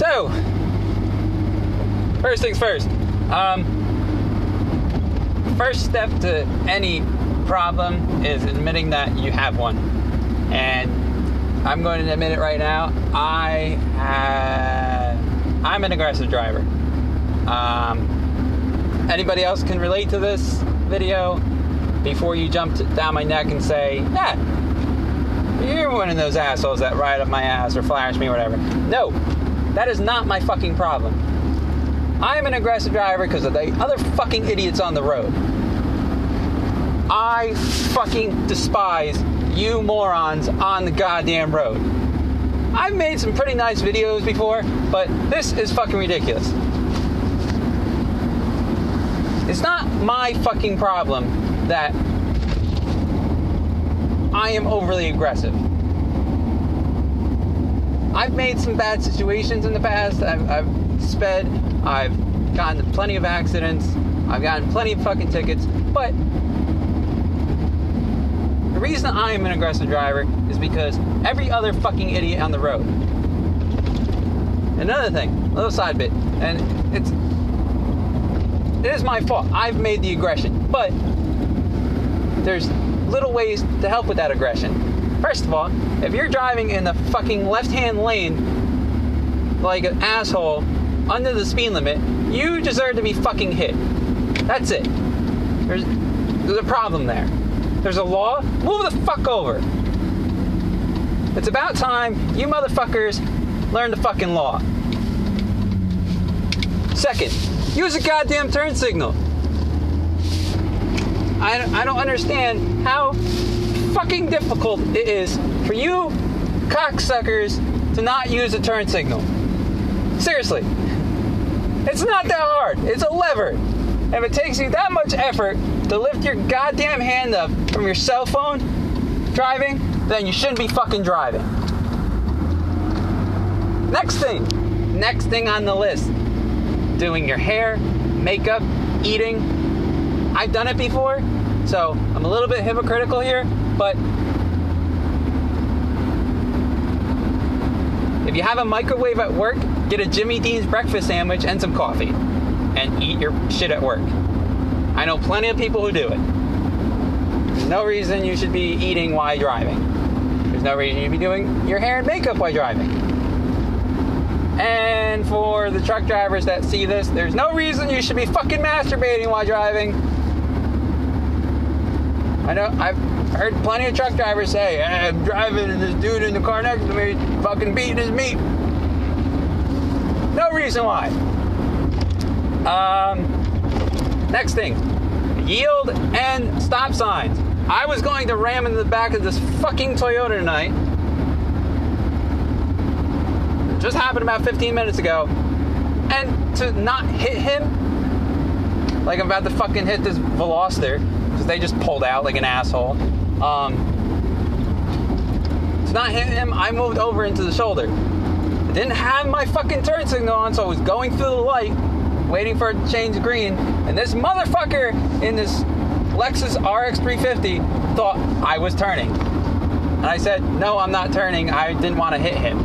So, first things first. Um, first step to any problem is admitting that you have one. And I'm going to admit it right now. I have, I'm an aggressive driver. Um, anybody else can relate to this video before you jump down my neck and say, yeah, you're one of those assholes that ride up my ass or flash me or whatever. No, that is not my fucking problem. I'm an aggressive driver because of the other fucking idiots on the road. I fucking despise you morons on the goddamn road. I've made some pretty nice videos before, but this is fucking ridiculous. It's not my fucking problem that I am overly aggressive. I've made some bad situations in the past. I've, I've sped. I've gotten plenty of accidents. I've gotten plenty of fucking tickets. But the reason I am an aggressive driver is because every other fucking idiot on the road. Another thing, little side bit, and it's it is my fault. I've made the aggression, but there's little ways to help with that aggression. First of all, if you're driving in the fucking left-hand lane like an asshole under the speed limit, you deserve to be fucking hit. That's it. There's there's a problem there. There's a law. Move the fuck over. It's about time you motherfuckers learn the fucking law. Second, use a goddamn turn signal. I, I don't understand how fucking difficult it is for you cocksuckers to not use a turn signal. Seriously. It's not that hard. It's a lever. If it takes you that much effort to lift your goddamn hand up from your cell phone driving, then you shouldn't be fucking driving. Next thing. Next thing on the list. Doing your hair, makeup, eating, I've done it before, so I'm a little bit hypocritical here, but if you have a microwave at work, get a Jimmy Dean's breakfast sandwich and some coffee and eat your shit at work. I know plenty of people who do it. There's no reason you should be eating while driving. There's no reason you should be doing your hair and makeup while driving. And for the truck drivers that see this, there's no reason you should be fucking masturbating while driving. I know I've heard plenty of truck drivers say, hey, I'm driving and this dude in the car next to me fucking beating his meat. No reason why. Um, next thing yield and stop signs. I was going to ram into the back of this fucking Toyota tonight. Just happened about 15 minutes ago. And to not hit him, like I'm about to fucking hit this Veloster, because they just pulled out like an asshole. Um, to not hit him, I moved over into the shoulder. I didn't have my fucking turn signal on, so I was going through the light, waiting for it to change green, and this motherfucker in this Lexus RX 350 thought I was turning. And I said, no, I'm not turning. I didn't want to hit him.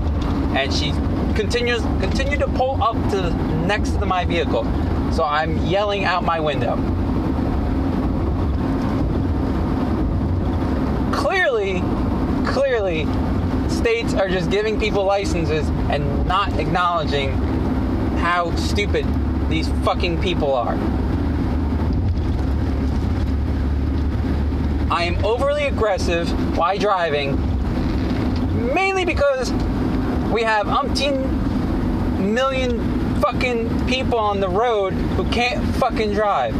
And she continues continued to pull up to next to my vehicle. So I'm yelling out my window. Clearly, clearly, states are just giving people licenses and not acknowledging how stupid these fucking people are. I am overly aggressive while driving, mainly because we have umpteen million fucking people on the road who can't fucking drive.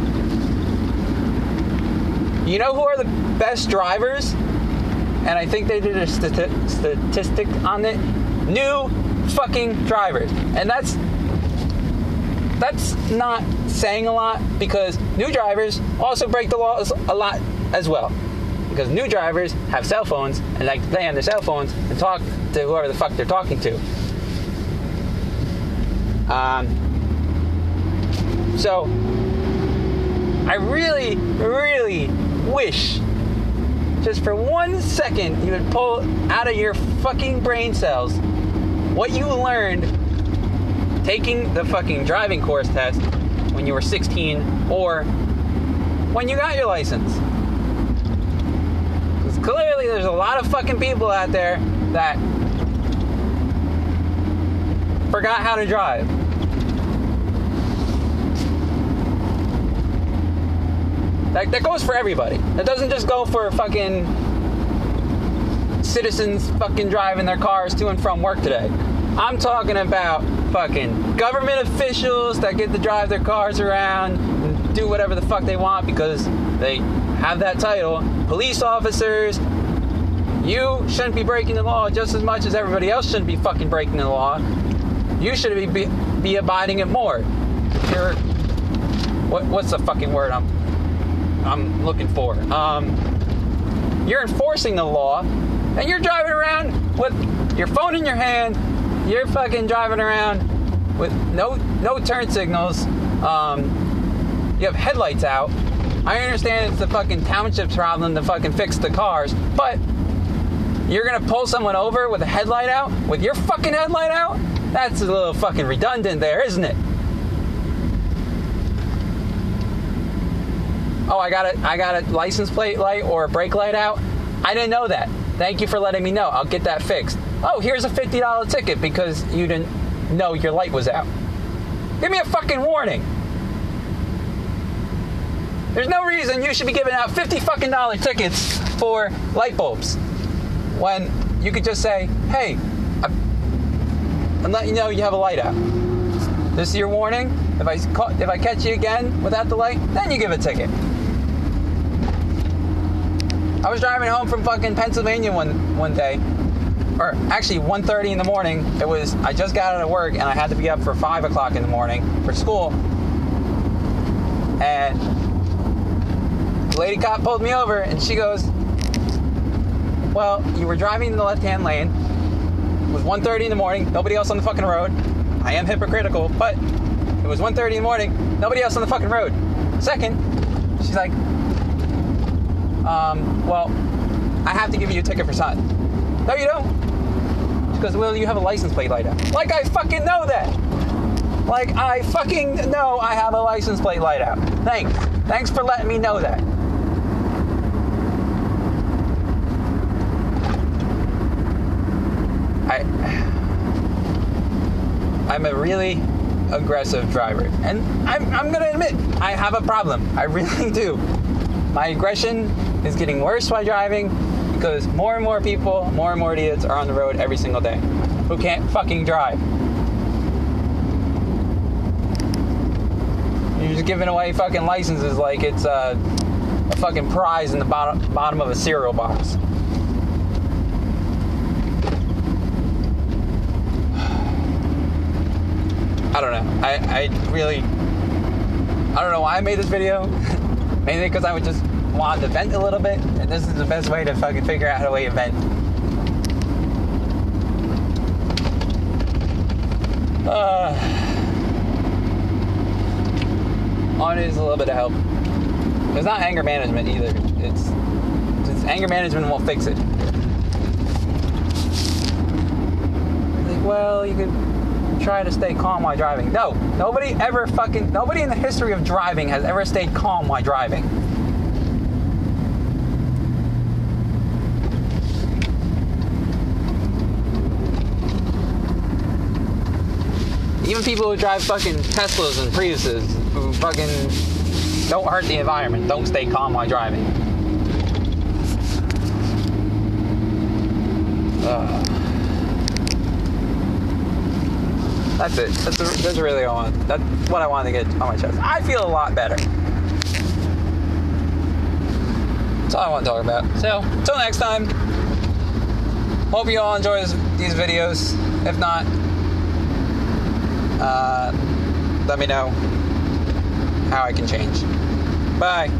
You know who are the best drivers? And I think they did a stati- statistic on it. New fucking drivers. And that's that's not saying a lot because new drivers also break the laws a lot as well. Because new drivers have cell phones and like to play on their cell phones and talk to whoever the fuck they're talking to. Um, so, I really, really wish, just for one second, you would pull out of your fucking brain cells what you learned taking the fucking driving course test when you were 16 or when you got your license. Because clearly there's a lot of fucking people out there that forgot how to drive. That, that goes for everybody. That doesn't just go for fucking citizens fucking driving their cars to and from work today. I'm talking about fucking government officials that get to drive their cars around and do whatever the fuck they want because they have that title. Police officers, you shouldn't be breaking the law just as much as everybody else shouldn't be fucking breaking the law. You should be, be, be abiding it more. You're, what, what's the fucking word I'm I'm looking for. Um, you're enforcing the law, and you're driving around with your phone in your hand. You're fucking driving around with no no turn signals. Um, you have headlights out. I understand it's the fucking township's problem to fucking fix the cars, but you're gonna pull someone over with a headlight out, with your fucking headlight out? That's a little fucking redundant there, isn't it? Oh, I got a, I got a license plate light or a brake light out. I didn't know that. Thank you for letting me know. I'll get that fixed. Oh, here's a $50 ticket because you didn't know your light was out. Give me a fucking warning. There's no reason you should be giving out 50 fucking dollar tickets for light bulbs when you could just say, hey, I'm letting you know you have a light out. This is your warning. If I, if I catch you again without the light, then you give a ticket. I was driving home from fucking Pennsylvania one one day, or actually 1:30 in the morning. It was I just got out of work and I had to be up for five o'clock in the morning for school. And the lady cop pulled me over and she goes, "Well, you were driving in the left-hand lane. It was 1:30 in the morning. Nobody else on the fucking road. I am hypocritical, but it was 1:30 in the morning. Nobody else on the fucking road. Second, she's like, um, well, I have to give you a ticket for something. No, you don't. She goes, well, you have a license plate light out. Like I fucking know that. Like I fucking know I have a license plate light out. Thanks. Thanks for letting me know that. I I'm a really aggressive driver. And I'm, I'm gonna admit, I have a problem. I really do. My aggression is getting worse while driving because more and more people, more and more idiots are on the road every single day who can't fucking drive. You're just giving away fucking licenses like it's a, a fucking prize in the bottom, bottom of a cereal box. I don't know. I, I really, I don't know why I made this video. Mainly because I would just want to vent a little bit, and this is the best way to fucking figure out how to vent. Uh, on is a little bit of help. It's not anger management either. It's, it's anger management won't fix it. Like, well, you could try to stay calm while driving. No, nobody ever fucking nobody in the history of driving has ever stayed calm while driving. Even people who drive fucking Teslas and Priuses, who fucking don't hurt the environment, don't stay calm while driving. That's it. That's, that's really all I want. That's what I wanted to get on my chest. I feel a lot better. That's all I want to talk about. So, until next time. Hope you all enjoy this, these videos. If not, uh, let me know how I can change. Bye.